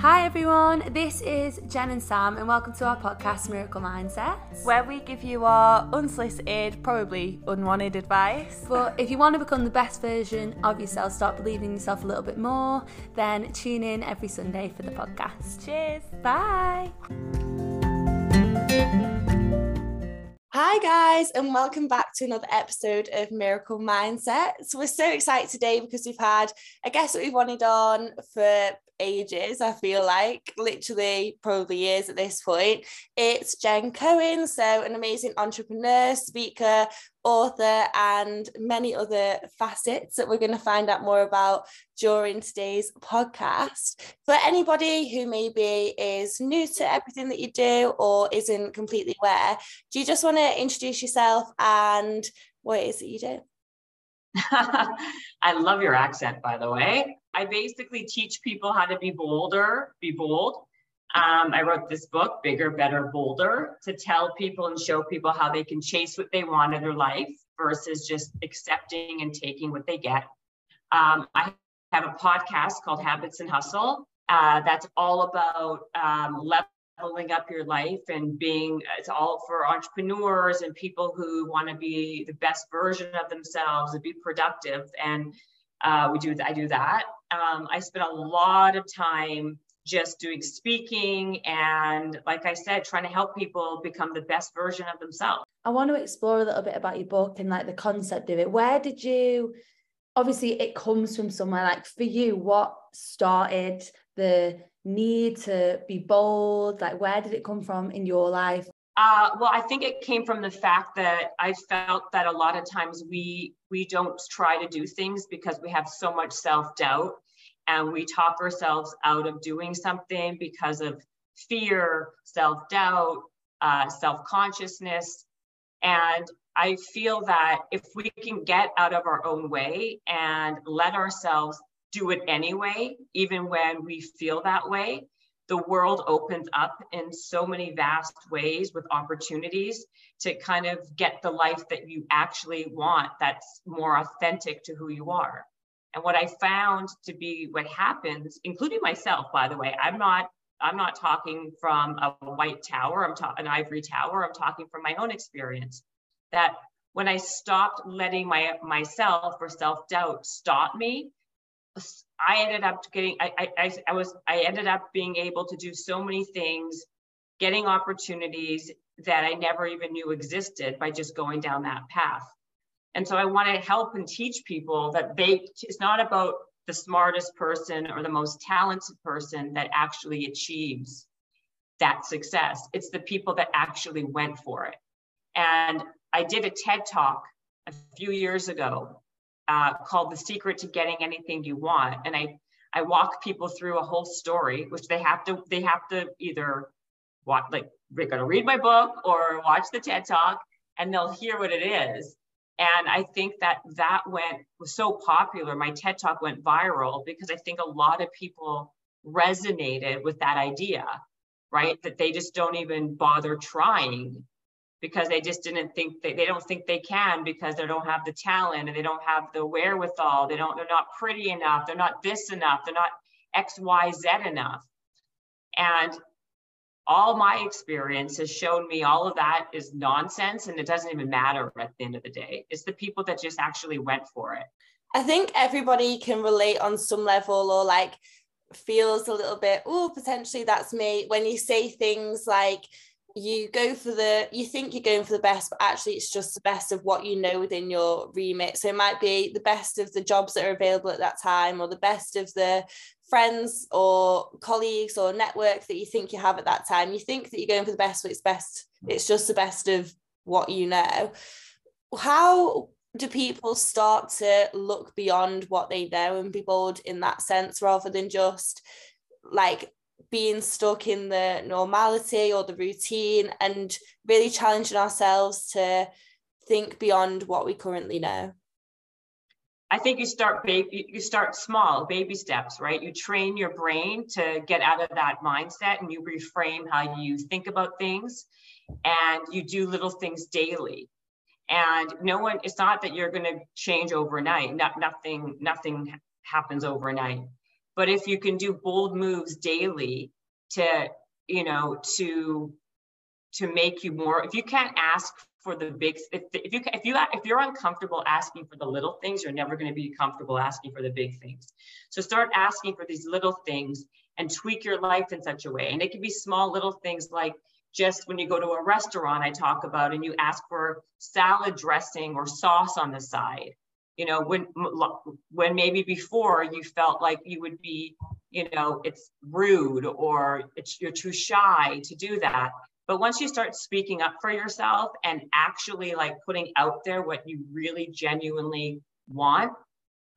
Hi everyone, this is Jen and Sam, and welcome to our podcast Miracle Mindset, where we give you our unsolicited, probably unwanted advice. But if you want to become the best version of yourself, start believing in yourself a little bit more, then tune in every Sunday for the podcast. Cheers. Bye. Hi, guys, and welcome back to another episode of Miracle Mindsets. We're so excited today because we've had a guest that we've wanted on for ages, I feel like, literally probably years at this point. It's Jen Cohen, so an amazing entrepreneur, speaker, author, and many other facets that we're going to find out more about during today's podcast. For anybody who maybe is new to everything that you do or isn't completely aware, do you just want to introduce yourself and what it is that you do? I love your accent, by the way. I basically teach people how to be bolder, be bold. Um, I wrote this book, Bigger, Better, Bolder, to tell people and show people how they can chase what they want in their life versus just accepting and taking what they get. Um, I have a podcast called Habits and Hustle. Uh, that's all about um, leveling up your life and being, it's all for entrepreneurs and people who want to be the best version of themselves and be productive. And uh, we do, I do that. Um, I spend a lot of time just doing speaking and like i said trying to help people become the best version of themselves I want to explore a little bit about your book and like the concept of it. Where did you, obviously, it comes from somewhere like for you, what started the need to be bold? Like, where did it come from in your life? Uh, well, I think it came from the fact that I felt that a lot of times we we don't try to do things because we have so much self doubt, and we talk ourselves out of doing something because of fear, self doubt, uh, self consciousness, and I feel that if we can get out of our own way and let ourselves do it anyway, even when we feel that way, the world opens up in so many vast ways with opportunities to kind of get the life that you actually want that's more authentic to who you are. And what I found to be what happens, including myself, by the way, I'm not I'm not talking from a white tower, I'm talking an ivory tower, I'm talking from my own experience. That when I stopped letting my myself or self-doubt stop me, I ended up getting, I, I, I was, I ended up being able to do so many things, getting opportunities that I never even knew existed by just going down that path. And so I want to help and teach people that they, it's not about the smartest person or the most talented person that actually achieves that success. It's the people that actually went for it. And I did a TED talk a few years ago uh, called The Secret to Getting Anything You Want. And I, I walk people through a whole story, which they have to, they have to either watch, like they're gonna read my book or watch the TED talk and they'll hear what it is. And I think that that went, was so popular. My TED talk went viral because I think a lot of people resonated with that idea, right? That they just don't even bother trying because they just didn't think they, they don't think they can because they don't have the talent and they don't have the wherewithal. They don't they're not pretty enough. They're not this enough. They're not xyz enough. And all my experience has shown me all of that is nonsense and it doesn't even matter at the end of the day. It's the people that just actually went for it. I think everybody can relate on some level or like feels a little bit, oh, potentially that's me. When you say things like, you go for the you think you're going for the best but actually it's just the best of what you know within your remit. So it might be the best of the jobs that are available at that time or the best of the friends or colleagues or network that you think you have at that time. You think that you're going for the best but it's best it's just the best of what you know. How do people start to look beyond what they know and be bold in that sense rather than just like being stuck in the normality or the routine and really challenging ourselves to think beyond what we currently know I think you start baby, you start small, baby steps, right? You train your brain to get out of that mindset and you reframe how you think about things and you do little things daily. And no one, it's not that you're going to change overnight. Not, nothing, nothing happens overnight But if you can do bold moves daily to, you know, to to make you more, if you can't ask for the big, if, if you if you if you're uncomfortable asking for the little things, you're never going to be comfortable asking for the big things. So start asking for these little things and tweak your life in such a way. And it can be small little things like just when you go to a restaurant, I talk about, and you ask for salad dressing or sauce on the side. You know, when when maybe before you felt like you would be, you know, it's rude or it's you're too shy to do that. But once you start speaking up for yourself and actually like putting out there what you really genuinely want,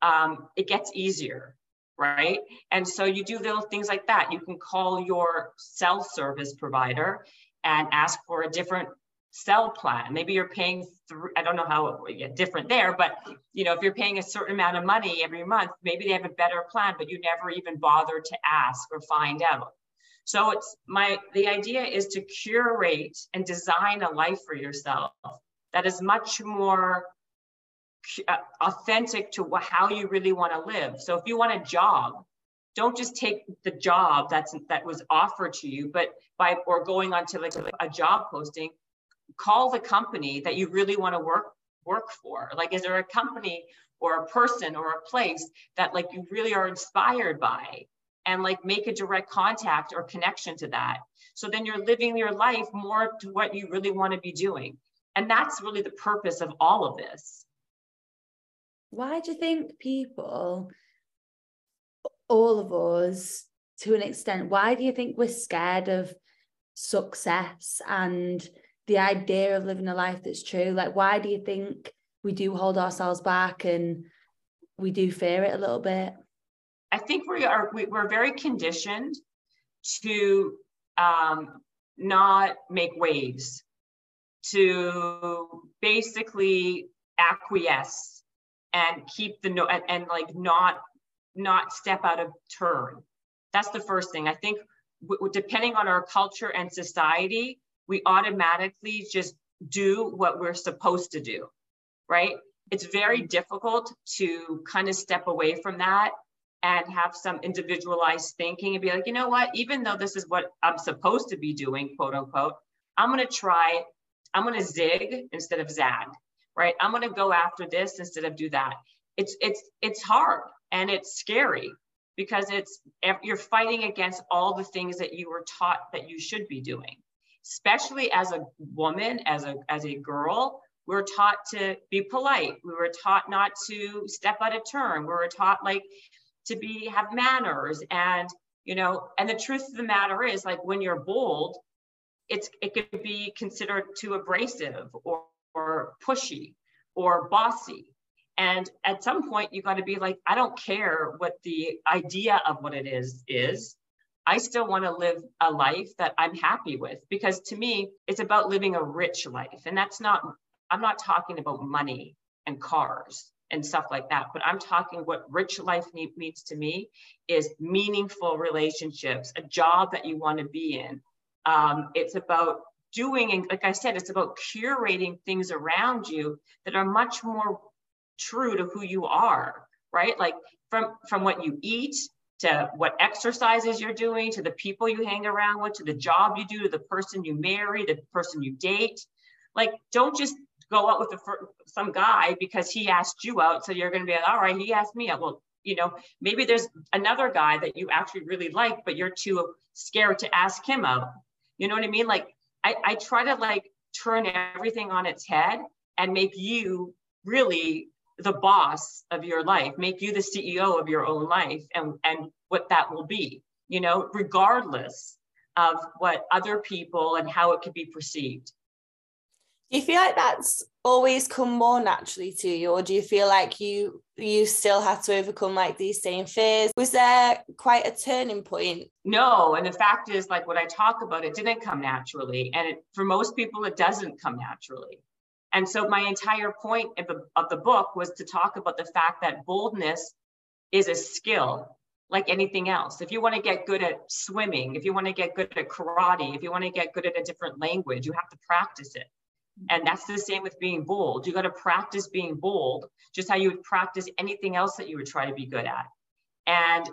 um, it gets easier right? And so you do little things like that. You can call your cell service provider and ask for a different cell plan. Maybe you're paying through, I don't know how different there, but you know, if you're paying a certain amount of money every month, maybe they have a better plan, but you never even bother to ask or find out. So it's my, the idea is to curate and design a life for yourself that is much more uh, authentic to how you really want to live. So if you want a job, don't just take the job that's that was offered to you, but by or going onto like a job posting, call the company that you really want to work work for. Like, is there a company or a person or a place that like you really are inspired by? And like make a direct contact or connection to that. So then you're living your life more to what you really want to be doing. And that's really the purpose of all of this. Why do you think people all of us to an extent why do you think we're scared of success and the idea of living a life that's true like why do you think we do hold ourselves back and we do fear it a little bit i think we are we, are very conditioned to um, not make waves to basically acquiesce and keep the no and, and like not not step out of turn. That's the first thing. I think w- depending on our culture and society, we automatically just do what we're supposed to do, right? It's very mm-hmm. difficult to kind of step away from that and have some individualized thinking and be like, you know what, even though this is what I'm supposed to be doing, quote unquote, I'm going to try, I'm going to zig instead of zag, right? I'm going to go after this instead of do that. It's, it's, it's hard and it's scary because it's you're fighting against all the things that you were taught that you should be doing especially as a woman as a as a girl we we're taught to be polite. We were taught not to step out of turn. We were taught like to be have manners. And you know and the truth of the matter is like when you're bold it's it could be considered too abrasive or, or pushy or bossy. And at some point, you got to be like, I don't care what the idea of what it is is. I still want to live a life that I'm happy with because to me, it's about living a rich life. And that's not, I'm not talking about money and cars and stuff like that, but I'm talking what rich life need, means to me is meaningful relationships, a job that you want to be in. Um, it's about doing, and like I said, it's about curating things around you that are much more true to who you are, right? Like from from what you eat to what exercises you're doing to the people you hang around with to the job you do to the person you marry, the person you date. Like don't just go out with the, some guy because he asked you out. So you're going to be like, all right, he asked me out. Well, you know, maybe there's another guy that you actually really like, but you're too scared to ask him out. You know what I mean? Like I, I try to like turn everything on its head and make you really the boss of your life, make you the CEO of your own life and, and what that will be, you know, regardless of what other people and how it could be perceived. Do you feel like that's always come more naturally to you, or do you feel like you you still had to overcome like these same fears? Was there quite a turning point? No, and the fact is, like what I talk about, it didn't come naturally, and it, for most people, it doesn't come naturally. And so my entire point of the, of the book was to talk about the fact that boldness is a skill like anything else. If you want to get good at swimming, if you want to get good at karate, if you want to get good at a different language, you have to practice it. And that's the same with being bold. You got to practice being bold, just how you would practice anything else that you would try to be good at. And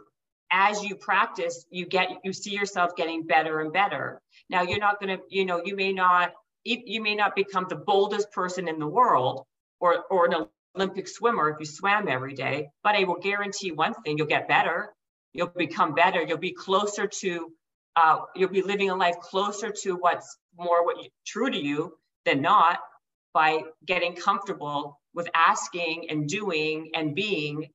as you practice, you get you see yourself getting better and better. Now you're not going to, you know, you may not you may not become the boldest person in the world or or an Olympic swimmer if you swam every day, but I will guarantee one thing: you'll get better. You'll become better. You'll be closer to. Uh, you'll be living a life closer to what's more what you, true to you than not by getting comfortable with asking and doing and being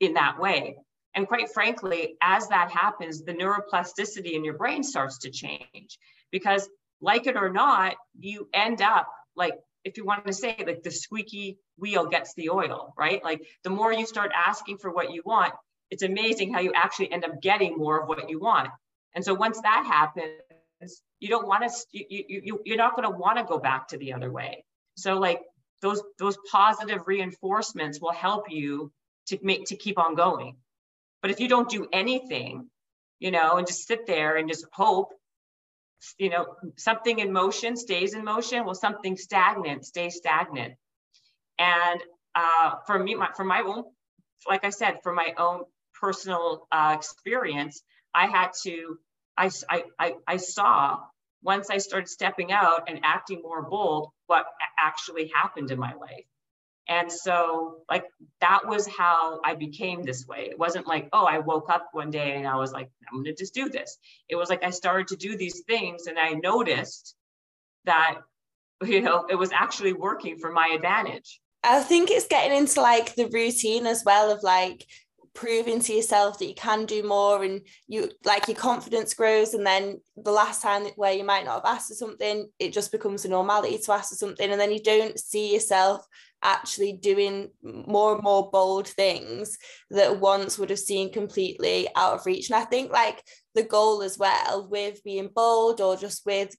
in that way. And quite frankly, as that happens, the neuroplasticity in your brain starts to change because, like it or not, you end up like, if you want to say, like the squeaky wheel gets the oil, right? Like the more you start asking for what you want, it's amazing how you actually end up getting more of what you want. And so once that happens, you don't want to, you, you, you're not going to want to go back to the other way. So like those, those positive reinforcements will help you to make, to keep on going. But if you don't do anything, you know, and just sit there and just hope, you know, something in motion stays in motion, well, something stagnant stays stagnant. And uh, for me, my, for my own, like I said, for my own personal uh, experience, I had to, I, I, I saw once I started stepping out and acting more bold, what actually happened in my life. And so, like, that was how I became this way. It wasn't like, oh, I woke up one day and I was like, I'm going to just do this. It was like I started to do these things and I noticed that, you know, it was actually working for my advantage. I think it's getting into like the routine as well of like proving to yourself that you can do more and you like your confidence grows and then the last time where you might not have asked for something it just becomes a normality to ask for something and then you don't see yourself actually doing more and more bold things that once would have seemed completely out of reach. And i think like the goal as well with being bold or just with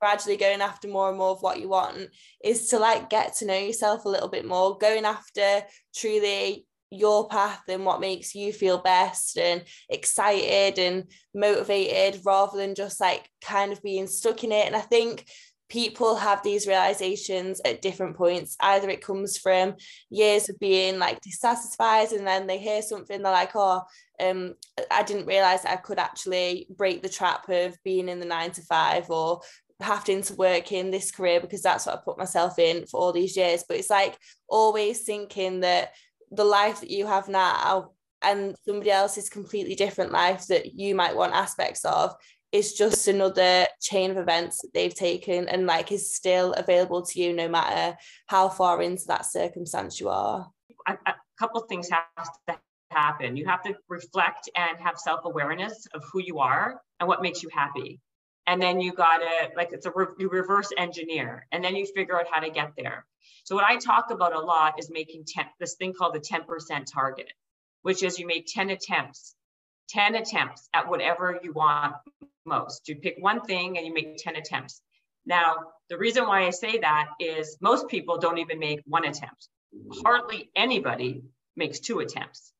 gradually going after more and more of what you want is to like get to know yourself a little bit more going after truly your path and what makes you feel best and excited and motivated rather than just like kind of being stuck in it. And I think people have these realizations at different points. Either it comes from years of being like dissatisfied, and then they hear something, they're like, oh, um, I didn't realize I could actually break the trap of being in the nine to five or having to work in this career because that's what I put myself in for all these years. But it's like always thinking that the life that you have now and somebody else's completely different life that you might want aspects of is just another chain of events that they've taken and like is still available to you no matter how far into that circumstance you are. A, a couple things have to happen. You have to reflect and have self-awareness of who you are and what makes you happy and then you gotta like it's a re- you reverse engineer and then you figure out how to get there so what I talk about a lot is making 10, this thing called the 10% target, which is you make 10 attempts, 10 attempts at whatever you want most. You pick one thing and you make 10 attempts. Now, the reason why I say that is most people don't even make one attempt. Hardly anybody makes two attempts.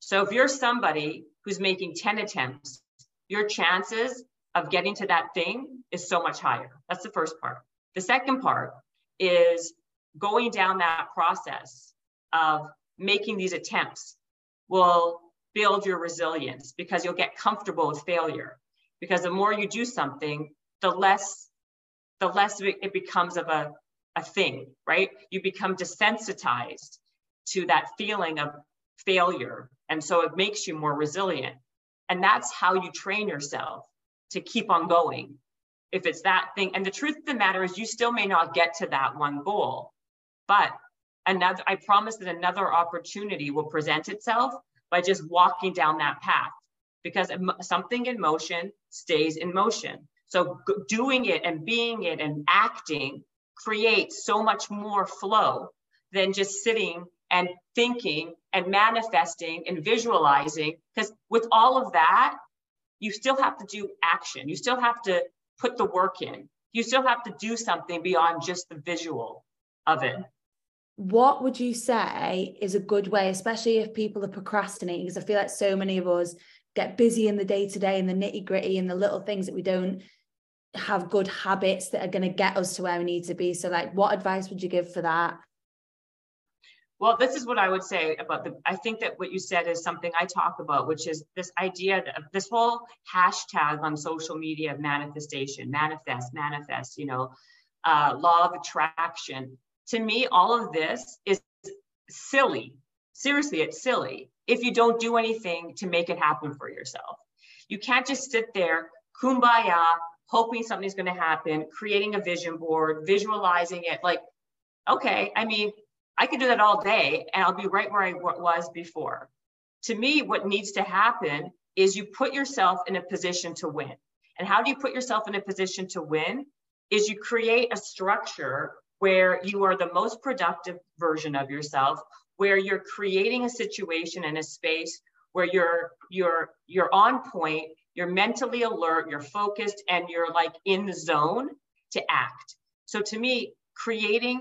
So if you're somebody who's making 10 attempts, your chances of getting to that thing is so much higher. That's the first part. The second part is going down that process of making these attempts will build your resilience because you'll get comfortable with failure because the more you do something the less the less it becomes of a, a thing right you become desensitized to that feeling of failure and so it makes you more resilient and that's how you train yourself to keep on going if it's that thing and the truth of the matter is you still may not get to that one goal but another, I promise that another opportunity will present itself by just walking down that path because something in motion stays in motion. So doing it and being it and acting creates so much more flow than just sitting and thinking and manifesting and visualizing. Because with all of that, you still have to do action. You still have to put the work in. You still have to do something beyond just the visual of it what would you say is a good way, especially if people are procrastinating? Because I feel like so many of us get busy in the day to day and the nitty gritty and the little things that we don't have good habits that are going to get us to where we need to be. So, like, what advice would you give for that? Well, this is what I would say about the. I think that what you said is something I talk about, which is this idea of this whole hashtag on social media of manifestation, manifest, manifest, you know, uh, law of attraction. To me, all of this is silly. Seriously, it's silly if you don't do anything to make it happen for yourself. You can't just sit there, kumbaya, hoping something's going to happen, creating a vision board, visualizing it. Like, okay, I mean, I could do that all day and I'll be right where I was before. To me, what needs to happen is you put yourself in a position to win. And how do you put yourself in a position to win? Is you create a structure where you are the most productive version of yourself, where you're creating a situation and a space where you're you're you're on point, you're mentally alert, you're focused, and you're like in the zone to act. So to me, creating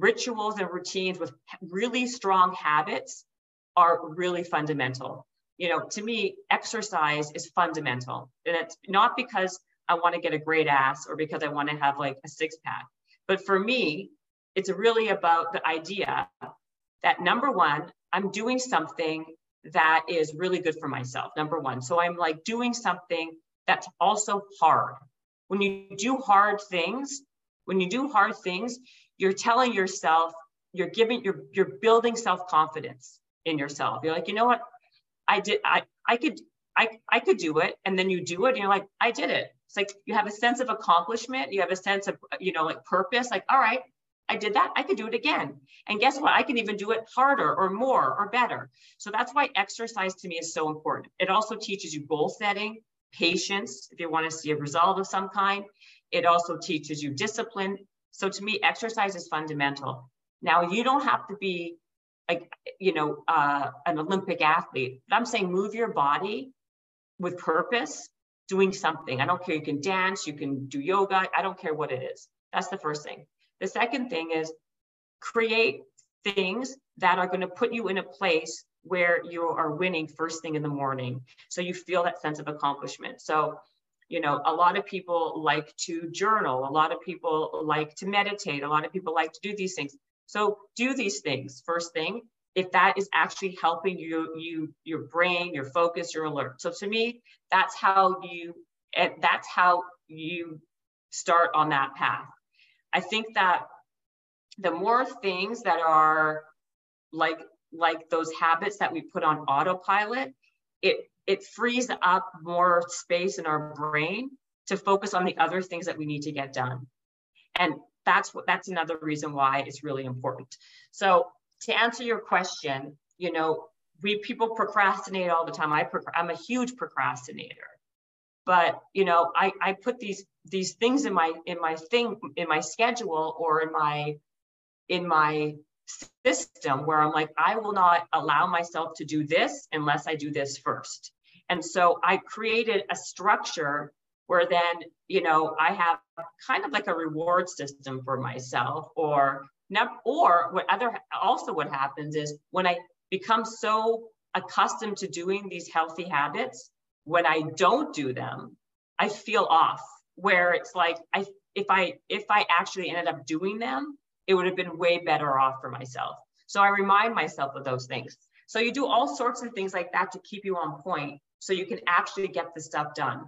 rituals and routines with really strong habits are really fundamental. You know, to me, exercise is fundamental. And it's not because I want to get a great ass or because I want to have like a six pack. But for me, it's really about the idea that number one, I'm doing something that is really good for myself, number one. So I'm like doing something that's also hard. When you do hard things, when you do hard things, you're telling yourself, you're giving, you're, you're building self-confidence in yourself. You're like, you know what? I did, I, I could, I, I could do it. And then you do it and you're like, I did it. It's like you have a sense of accomplishment. You have a sense of, you know, like purpose, like, all right, I did that, I could do it again. And guess what? I can even do it harder or more or better. So that's why exercise to me is so important. It also teaches you goal setting, patience, if you want to see a result of some kind. It also teaches you discipline, so to me, exercise is fundamental. Now, you don't have to be like, you know, uh, an Olympic athlete, but I'm saying move your body with purpose, doing something. I don't care. You can dance, you can do yoga. I don't care what it is. That's the first thing. The second thing is create things that are going to put you in a place where you are winning first thing in the morning. So you feel that sense of accomplishment. So you know a lot of people like to journal a lot of people like to meditate a lot of people like to do these things. So do these things. First thing if that is actually helping you you your brain your focus your alert. So to me that's how you that's how you start on that path. I think that the more things that are like like those habits that we put on autopilot it it frees up more space in our brain to focus on the other things that we need to get done. And that's what that's another reason why it's really important. So to answer your question, you know, we people procrastinate all the time. I I'm a huge procrastinator. But you know, I, I put these these things in my in my thing in my schedule or in my in my system where I'm like, I will not allow myself to do this unless I do this first. And so I created a structure where then, you know, I have kind of like a reward system for myself or or what other, also what happens is when I become so accustomed to doing these healthy habits, when I don't do them, I feel off where it's like, I, if I, if I actually ended up doing them, it would have been way better off for myself. So I remind myself of those things. So you do all sorts of things like that to keep you on point so you can actually get the stuff done.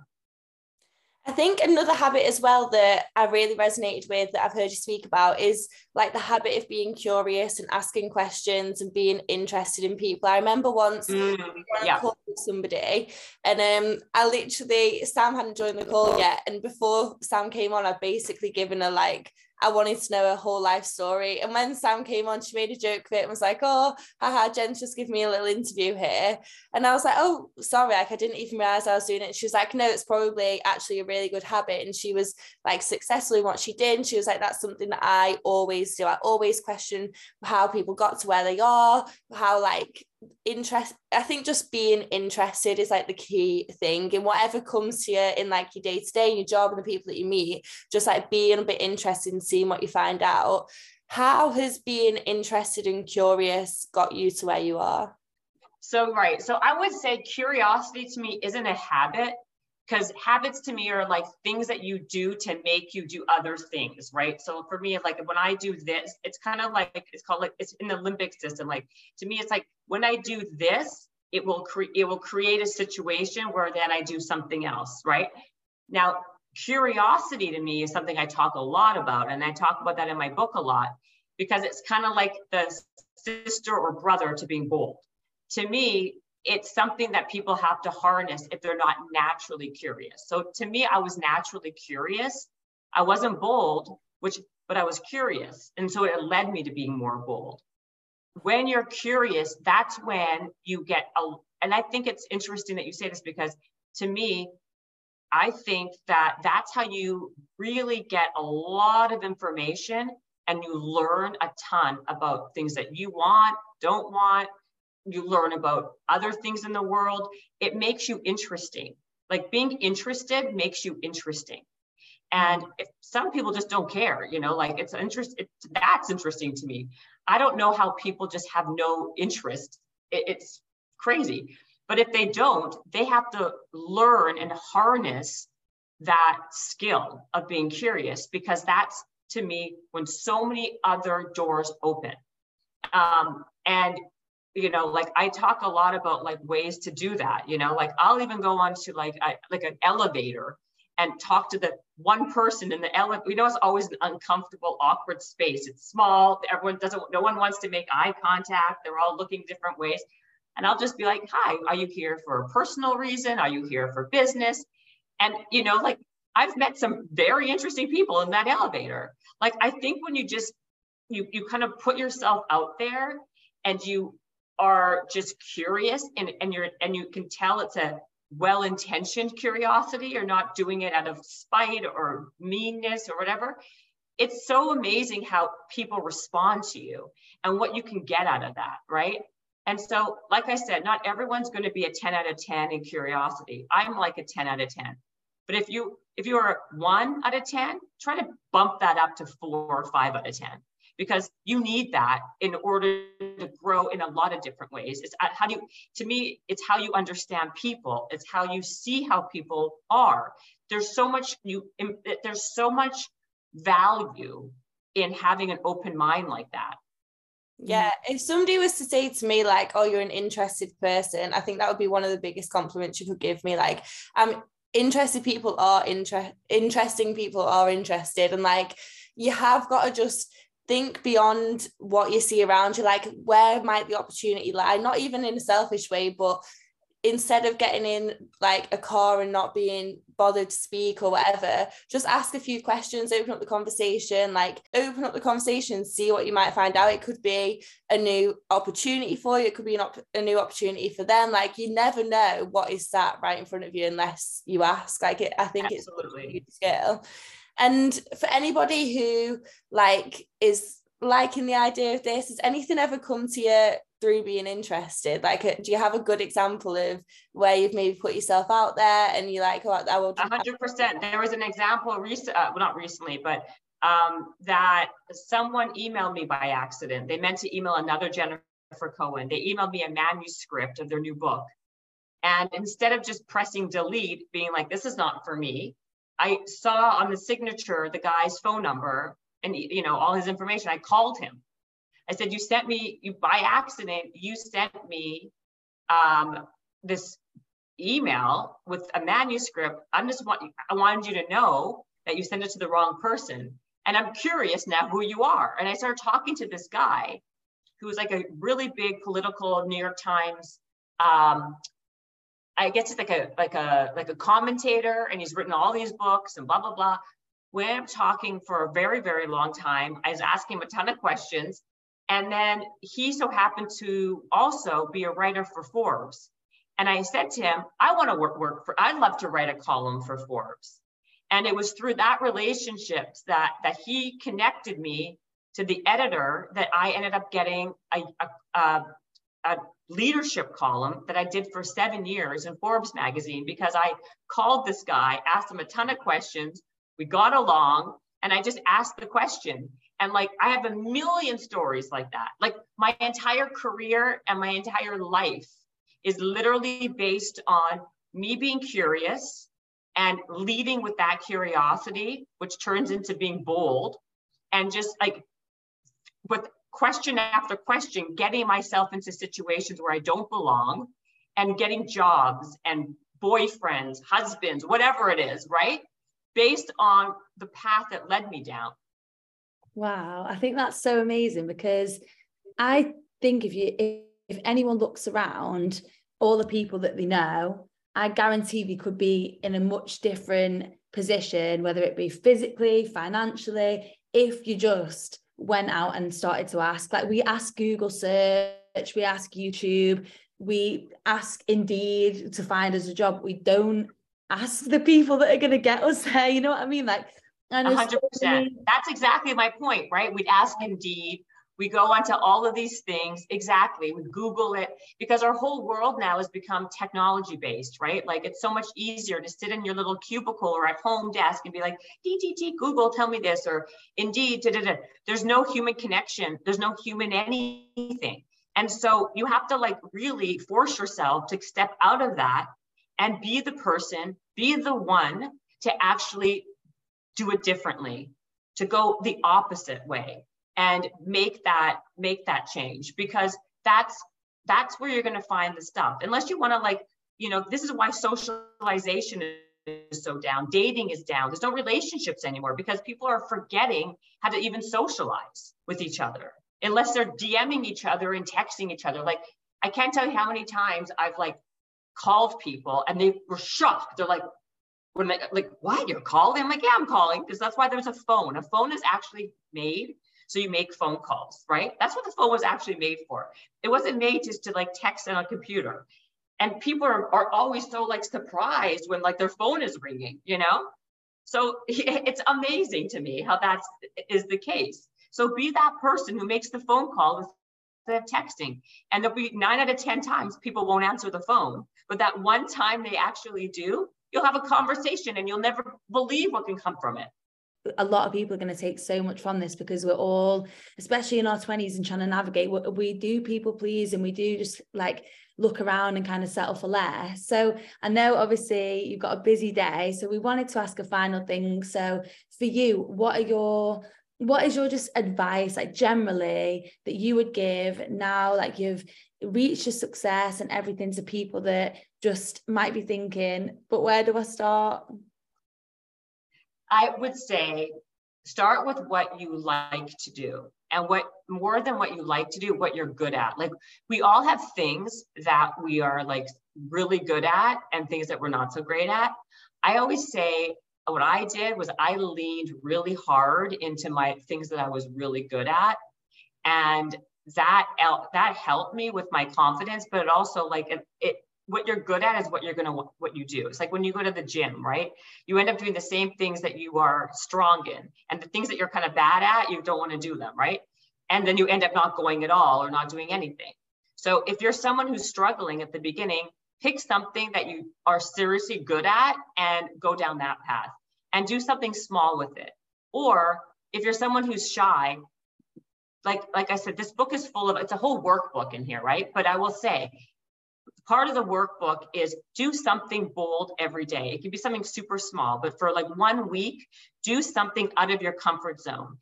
I think another habit as well that I really resonated with that I've heard you speak about is like the habit of being curious and asking questions and being interested in people. I remember once mm, yeah. somebody and um I literally Sam hadn't joined the call yet and before Sam came on I'd basically given her like I wanted to know her whole life story. And when Sam came on, she made a joke of it and was like, oh, haha, Jen's just give me a little interview here. And I was like, oh, sorry, like I didn't even realize I was doing it. she was like, no, it's probably actually a really good habit. And she was like successful in what she did. And she was like, that's something that I always do. I always question how people got to where they are, how like interest i think just being interested is like the key thing in whatever comes to you in like your day to day and your job and the people that you meet just like being a bit interested in seeing what you find out. How has being interested and curious got you to where you are? So right so i would say curiosity to me isn't a habit because habits to me are like things that you do to make you do other things, right? So for me, like when I do this, it's kind of like it's called like it's in the limbic system. Like to me, it's like when I do this, it will create it will create a situation where then I do something else, right? Now, curiosity to me is something I talk a lot about, and I talk about that in my book a lot because it's kind of like the sister or brother to being bold. To me, it's something that people have to harness if they're not naturally curious. So to me, I was naturally curious. I wasn't bold, which but I was curious. And so it led me to being more bold. When you're curious, that's when you get a and I think it's interesting that you say this because to me, I think that that's how you really get a lot of information and you learn a ton about things that you want, don't want, you learn about other things in the world. It makes you interesting. Like being interested makes you interesting. And if, some people just don't care, you know, like it's interest, it, that's interesting to me. I don't know how people just have no interest. It, it's crazy. But if they don't, they have to learn and harness that skill of being curious because that's to me when so many other doors open. Um, and you know like i talk a lot about like ways to do that you know like i'll even go on to like I, like an elevator and talk to the one person in the elevator we know it's always an uncomfortable awkward space. It's small everyone doesn't no one wants to make eye contact. They're all looking different ways. And i'll just be like hi are you here for a personal reason? Are you here for business? And you know like i've met some very interesting people in that elevator. Like i think when you just you you kind of put yourself out there and you are just curious and, and you're and you can tell it's a well-intentioned curiosity. You're not doing it out of spite or meanness or whatever. It's so amazing how people respond to you and what you can get out of that right? And so like i said not everyone's going to be a 10 out of 10 in curiosity. I'm like a 10 out of 10 but if you if you are one out of 10 try to bump that up to four or five out of 10 because you need that in order to grow in a lot of different ways. It's uh, how do you, to me, it's how you understand people. It's how you see how people are. There's so much you, there's so much value in having an open mind like that. Yeah, if somebody was to say to me like, "Oh, you're an interested person," I think that would be one of the biggest compliments you could give me. Like, um, interested people are interest, interesting people are interested, and like, you have got to just think beyond what you see around you like where might the opportunity lie? Not even in a selfish way but instead of getting in like a car and not being bothered to speak or whatever just ask a few questions open up the conversation like open up the conversation see what you might find out. It could be a new opportunity for you. It could be an op- a new opportunity for them. Like you never know what is sat right in front of you unless you ask. Like it, i think Absolutely. it's a huge skill and for anybody who like is liking the idea of this, has anything ever come to you through being interested? Like, uh, do you have a good example of where you've maybe put yourself out there and you're like, oh, I will. hundred percent. There was an example recent, uh, well, not recently, but um, that someone emailed me by accident. They meant to email another Jennifer Cohen. They emailed me a manuscript of their new book. And instead of just pressing delete, being like, this is not for me, I saw on the signature the guy's phone number and you know all his information. I called him. I said, "You sent me you by accident. You sent me um, this email with a manuscript. I'm just want I wanted you to know that you sent it to the wrong person, and I'm curious now who you are." And I started talking to this guy who was like a really big political New York Times um, I guess it's like a like a like a commentator, and he's written all these books and blah blah blah. We ended up talking for a very very long time. I was asking him a ton of questions, and then he so happened to also be a writer for Forbes. And I said to him, I want to work work for. I'd love to write a column for Forbes. And it was through that relationships that that he connected me to the editor that I ended up getting a, a, a, a leadership column that I did for seven years in Forbes magazine because I called this guy, asked him a ton of questions. We got along, and I just asked the question. And like, I have a million stories like that. Like, my entire career and my entire life is literally based on me being curious, and leading with that curiosity, which turns into being bold and just like with question after question, getting myself into situations where I don't belong and getting jobs and boyfriends, husbands, whatever it is, right? Based on the path that led me down. Wow, I think that's so amazing because I think if you if, anyone looks around all the people that they know, I guarantee they could be in a much different position, whether it be physically, financially, if you just went out and started to ask. Like we ask Google search, we ask YouTube, we ask Indeed to find us a job. We don't ask the people that are going to get us there. You know what I mean? Like, hundred percent. That's exactly my point, right? We'd ask Indeed. We go onto all of these things. Exactly. We Google it because our whole world now has become technology based, right? Like it's so much easier to sit in your little cubicle or at home desk and be like, DTT, Google, tell me this, or Indeed, da, da, da. there's no human connection. There's no human anything. And so you have to like really force yourself to step out of that and be the person, be the one to actually do it differently, to go the opposite way and make that make that change because that's that's where you're going to find the stuff. Unless you want to like, you know, this is why socialization is so down. Dating is down. There's no relationships anymore because people are forgetting how to even socialize with each other unless they're DMing each other and texting each other. Like I can't tell you how many times I've like called people and they were shocked. They're like, when they like, why you're calling? I'm like, yeah, I'm calling because that's why there's a phone. A phone is actually made so you make phone calls, right? That's what the phone was actually made for. It wasn't made just to like text on a computer. And people are, are always so like surprised when like their phone is ringing, you know? So it's amazing to me how that is the case. So be that person who makes the phone call instead of texting. And there'll be nine out of 10 times people won't answer the phone. But that one time they actually do, you'll have a conversation and you'll never believe what can come from it a lot of people are going to take so much from this because we're all especially in our 20s and trying to navigate what we do people please and we do just like look around and kind of settle for less. So i know obviously you've got a busy day so we wanted to ask a final thing. So for you what are your what is your just advice like generally that you would give now like you've reached your success and everything to people that just might be thinking but where do i start i would say start with what you like to do and what more than what you like to do what you're good at like we all have things that we are like really good at and things that we're not so great at i always say what I did was I leaned really hard into my things that I was really good at. And that that helped me with my confidence, but it also like it, it what you're good at is what you're gonna what you do. It's like when you go to the gym, right? You end up doing the same things that you are strong in, and the things that you're kind of bad at, you don't want to do them, right? And then you end up not going at all or not doing anything. So if you're someone who's struggling at the beginning, pick something that you are seriously good at and go down that path and do something small with it. Or if you're someone who's shy, like like I said, this book is full of it's a whole workbook in here, right? But I will say part of the workbook is do something bold every day. It can be something super small, but for like one week, do something out of your comfort zone.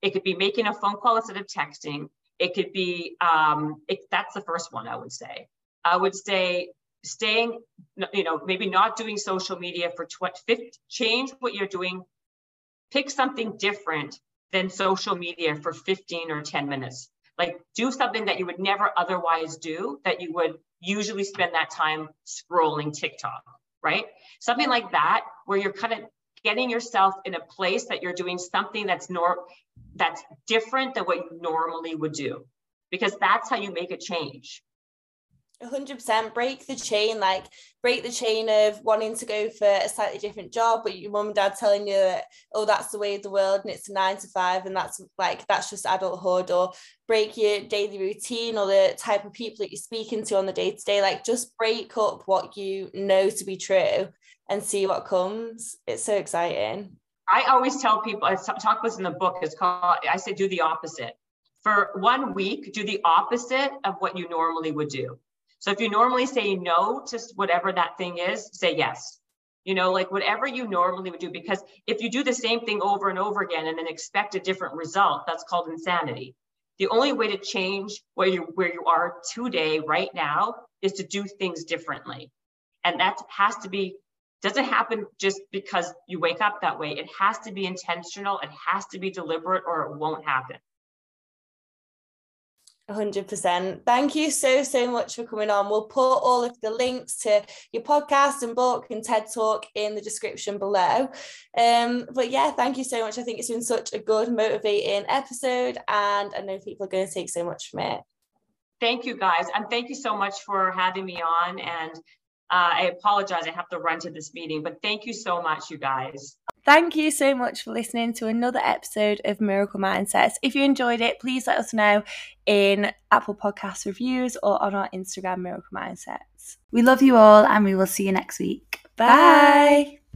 It could be making a phone call instead of texting. It could be um, it, that's the first one I would say. I would say staying, you know, maybe not doing social media for 20, change what you're doing, pick something different than social media for 15 or 10 minutes. Like do something that you would never otherwise do that you would usually spend that time scrolling TikTok, right? Something like that, where you're kind of getting yourself in a place that you're doing something that's nor that's different than what you normally would do because that's how you make a change 100% break the chain like break the chain of wanting to go for a slightly different job but your mum and dad telling you that oh that's the way of the world and it's a nine to five and that's like that's just adulthood or break your daily routine or the type of people that you're speaking to on the day to day like just break up what you know to be true and see what comes. It's so exciting. I always tell people i talk this in the book it's called i say do the opposite. For one week do the opposite of what you normally would do so if you normally say no to whatever that thing is, say yes. you know, like whatever you normally would do. Because if you do the same thing over and over again and then expect a different result, that's called insanity. The only way to change where you where you are today, right now, is to do things differently. And that has to be doesn't happen just because you wake up that way. It has to be intentional, it has to be deliberate, or it won't happen. 100%. Thank you so, so much for coming on. We'll put all of the links to your podcast and book and TED Talk in the description below. Um, but yeah, thank you so much. I think it's been such a good, motivating episode, and I know people are going to take so much from it. Thank you, guys. And thank you so much for having me on. And Uh, I apologize, I have to run to this meeting, but thank you so much, you guys. Thank you so much for listening to another episode of Miracle Mindsets. If you enjoyed it, please let us know in Apple Podcast reviews or on our Instagram, Miracle Mindsets. We love you all and we will see you next week. Bye. Bye.